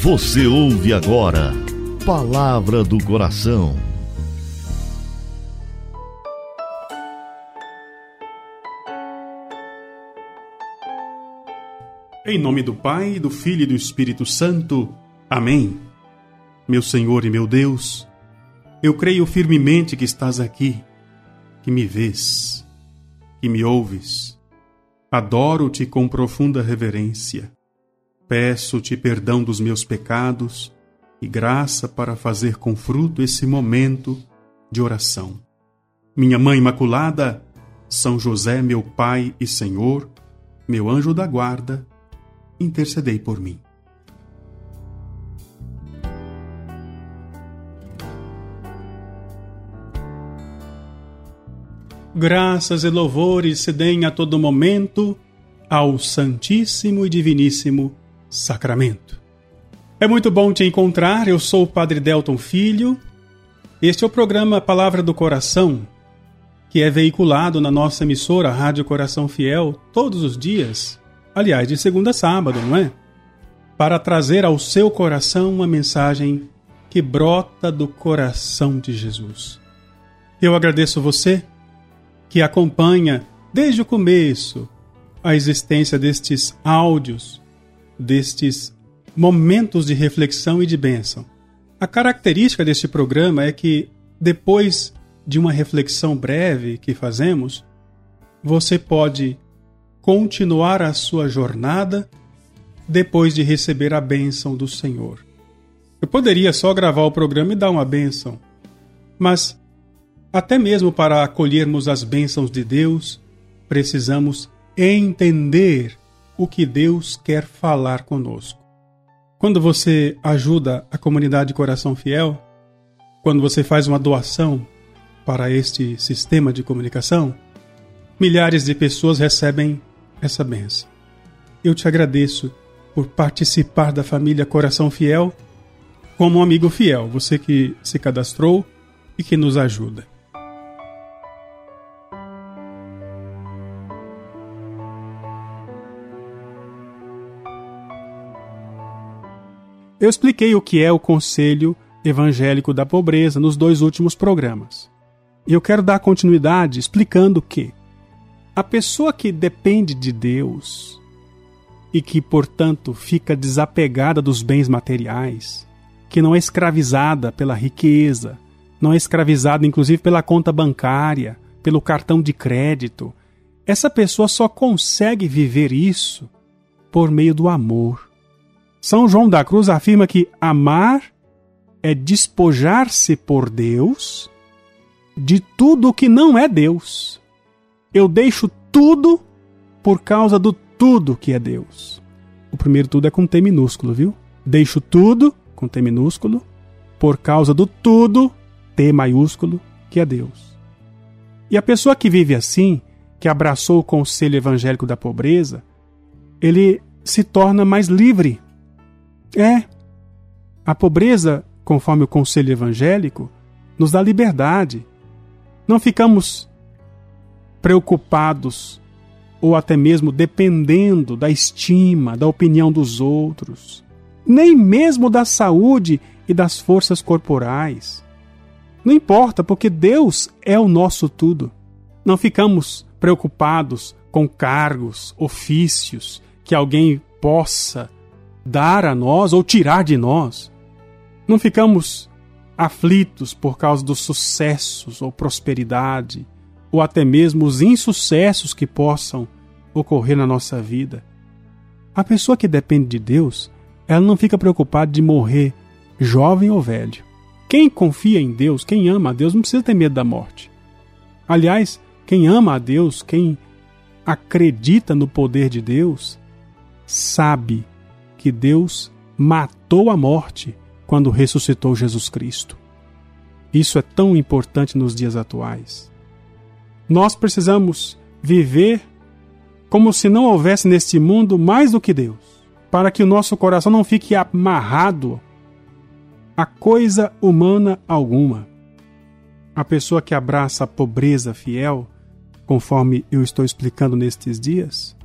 Você ouve agora Palavra do Coração. Em nome do Pai, do Filho e do Espírito Santo. Amém. Meu Senhor e meu Deus, eu creio firmemente que estás aqui, que me vês, que me ouves. Adoro-te com profunda reverência. Peço-te perdão dos meus pecados e graça para fazer com fruto esse momento de oração. Minha Mãe Imaculada, São José, meu Pai e Senhor, meu anjo da guarda, intercedei por mim. Graças e louvores se deem a todo momento ao Santíssimo e Diviníssimo Sacramento. É muito bom te encontrar, eu sou o Padre Delton Filho. Este é o programa Palavra do Coração, que é veiculado na nossa emissora Rádio Coração Fiel todos os dias, aliás, de segunda a sábado, não é? Para trazer ao seu coração uma mensagem que brota do coração de Jesus. Eu agradeço você que acompanha desde o começo a existência destes áudios, destes momentos de reflexão e de bênção. A característica deste programa é que, depois de uma reflexão breve que fazemos, você pode continuar a sua jornada depois de receber a bênção do Senhor. Eu poderia só gravar o programa e dar uma bênção, mas até mesmo para acolhermos as bênçãos de Deus, precisamos entender o que Deus quer falar conosco. Quando você ajuda a comunidade Coração Fiel, quando você faz uma doação para este sistema de comunicação, milhares de pessoas recebem essa benção. Eu te agradeço por participar da família Coração Fiel como um amigo fiel, você que se cadastrou e que nos ajuda. Eu expliquei o que é o Conselho Evangélico da Pobreza nos dois últimos programas. E eu quero dar continuidade explicando que a pessoa que depende de Deus e que, portanto, fica desapegada dos bens materiais, que não é escravizada pela riqueza, não é escravizada inclusive pela conta bancária, pelo cartão de crédito, essa pessoa só consegue viver isso por meio do amor. São João da Cruz afirma que amar é despojar-se por Deus de tudo que não é Deus. Eu deixo tudo por causa do tudo que é Deus. O primeiro tudo é com T minúsculo, viu? Deixo tudo com T minúsculo por causa do tudo T maiúsculo que é Deus. E a pessoa que vive assim, que abraçou o conselho evangélico da pobreza, ele se torna mais livre é. A pobreza, conforme o conselho evangélico, nos dá liberdade. Não ficamos preocupados ou até mesmo dependendo da estima, da opinião dos outros, nem mesmo da saúde e das forças corporais. Não importa, porque Deus é o nosso tudo. Não ficamos preocupados com cargos, ofícios que alguém possa dar a nós ou tirar de nós. Não ficamos aflitos por causa dos sucessos ou prosperidade, ou até mesmo os insucessos que possam ocorrer na nossa vida. A pessoa que depende de Deus, ela não fica preocupada de morrer jovem ou velho. Quem confia em Deus, quem ama a Deus, não precisa ter medo da morte. Aliás, quem ama a Deus, quem acredita no poder de Deus, sabe que Deus matou a morte quando ressuscitou Jesus Cristo. Isso é tão importante nos dias atuais. Nós precisamos viver como se não houvesse neste mundo mais do que Deus, para que o nosso coração não fique amarrado a coisa humana alguma. A pessoa que abraça a pobreza fiel, conforme eu estou explicando nestes dias,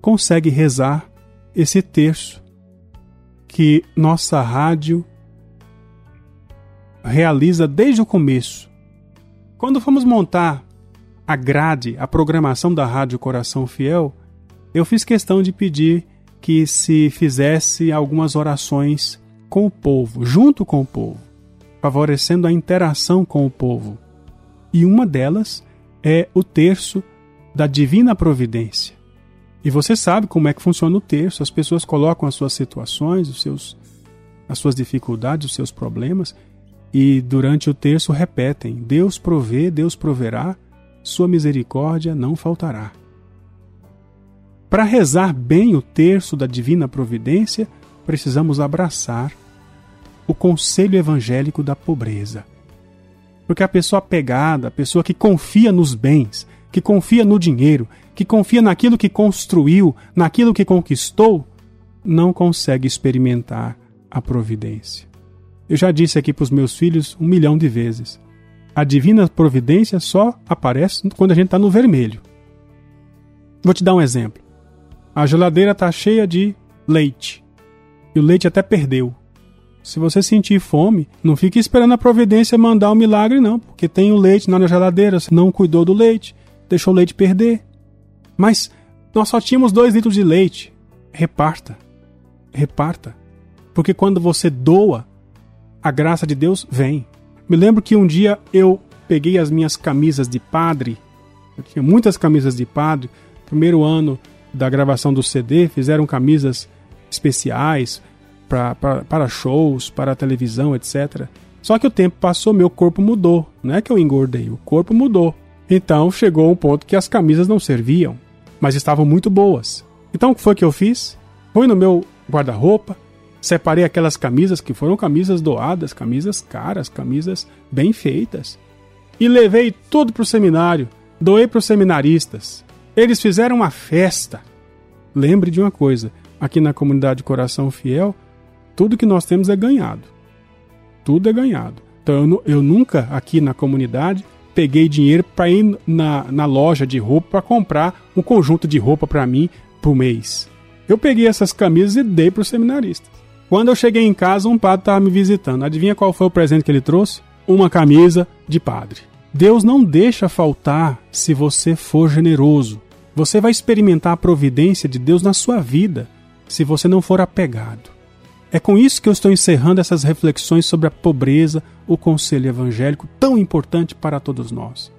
consegue rezar esse terço que nossa rádio realiza desde o começo. Quando fomos montar a grade, a programação da Rádio Coração Fiel, eu fiz questão de pedir que se fizesse algumas orações com o povo, junto com o povo, favorecendo a interação com o povo. E uma delas é o terço da divina providência. E você sabe como é que funciona o terço. As pessoas colocam as suas situações, os seus, as suas dificuldades, os seus problemas, e durante o terço repetem: Deus provê, Deus proverá, sua misericórdia não faltará. Para rezar bem o terço da divina providência, precisamos abraçar o conselho evangélico da pobreza. Porque a pessoa apegada, a pessoa que confia nos bens, que confia no dinheiro, que confia naquilo que construiu, naquilo que conquistou, não consegue experimentar a providência. Eu já disse aqui para os meus filhos um milhão de vezes: a divina providência só aparece quando a gente está no vermelho. Vou te dar um exemplo. A geladeira está cheia de leite e o leite até perdeu. Se você sentir fome, não fique esperando a providência mandar o um milagre, não, porque tem o leite na geladeira, você não cuidou do leite, deixou o leite perder. Mas nós só tínhamos dois litros de leite. Reparta. Reparta. Porque quando você doa, a graça de Deus vem. Me lembro que um dia eu peguei as minhas camisas de padre. Eu tinha muitas camisas de padre. Primeiro ano da gravação do CD, fizeram camisas especiais pra, pra, para shows, para televisão, etc. Só que o tempo passou, meu corpo mudou. Não é que eu engordei, o corpo mudou. Então chegou um ponto que as camisas não serviam mas estavam muito boas. Então o que foi que eu fiz? Fui no meu guarda-roupa, separei aquelas camisas que foram camisas doadas, camisas caras, camisas bem feitas, e levei tudo para o seminário, doei para os seminaristas. Eles fizeram uma festa. Lembre de uma coisa: aqui na comunidade Coração Fiel, tudo que nós temos é ganhado. Tudo é ganhado. Então eu, eu nunca aqui na comunidade peguei dinheiro para ir na, na loja de roupa para comprar um conjunto de roupa para mim por mês. Eu peguei essas camisas e dei para os seminaristas. Quando eu cheguei em casa, um padre estava me visitando. Adivinha qual foi o presente que ele trouxe? Uma camisa de padre. Deus não deixa faltar se você for generoso. Você vai experimentar a providência de Deus na sua vida se você não for apegado. É com isso que eu estou encerrando essas reflexões sobre a pobreza, o conselho evangélico tão importante para todos nós.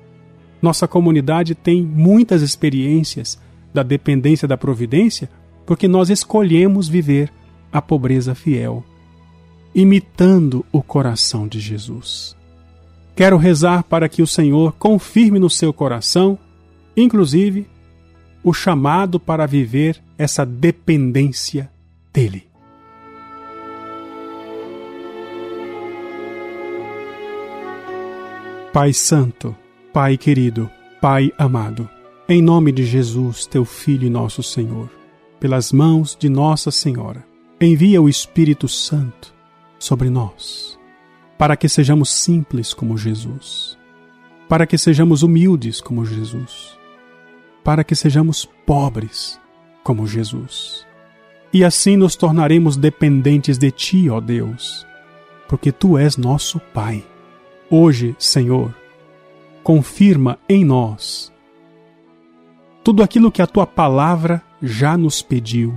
Nossa comunidade tem muitas experiências da dependência da providência porque nós escolhemos viver a pobreza fiel, imitando o coração de Jesus. Quero rezar para que o Senhor confirme no seu coração, inclusive, o chamado para viver essa dependência dele. Pai Santo, Pai querido, Pai amado, em nome de Jesus, teu Filho e nosso Senhor, pelas mãos de Nossa Senhora, envia o Espírito Santo sobre nós, para que sejamos simples como Jesus, para que sejamos humildes como Jesus, para que sejamos pobres como Jesus. E assim nos tornaremos dependentes de Ti, ó Deus, porque Tu és nosso Pai Hoje, Senhor, confirma em nós tudo aquilo que a tua palavra já nos pediu.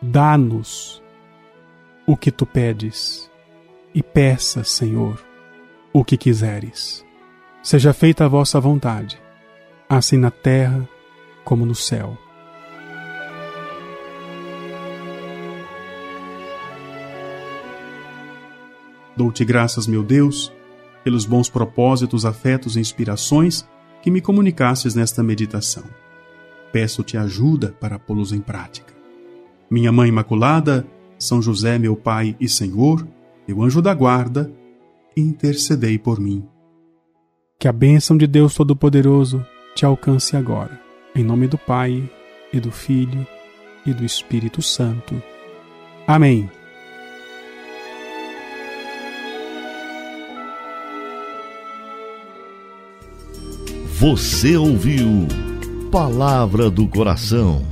Dá-nos o que tu pedes e peça, Senhor, o que quiseres. Seja feita a vossa vontade, assim na terra como no céu. Dou-te graças, meu Deus pelos bons propósitos, afetos e inspirações que me comunicasses nesta meditação. Peço-te ajuda para pô-los em prática. Minha Mãe Imaculada, São José, meu Pai e Senhor, meu anjo da guarda, intercedei por mim. Que a bênção de Deus Todo-Poderoso te alcance agora. Em nome do Pai, e do Filho, e do Espírito Santo. Amém. Você ouviu Palavra do Coração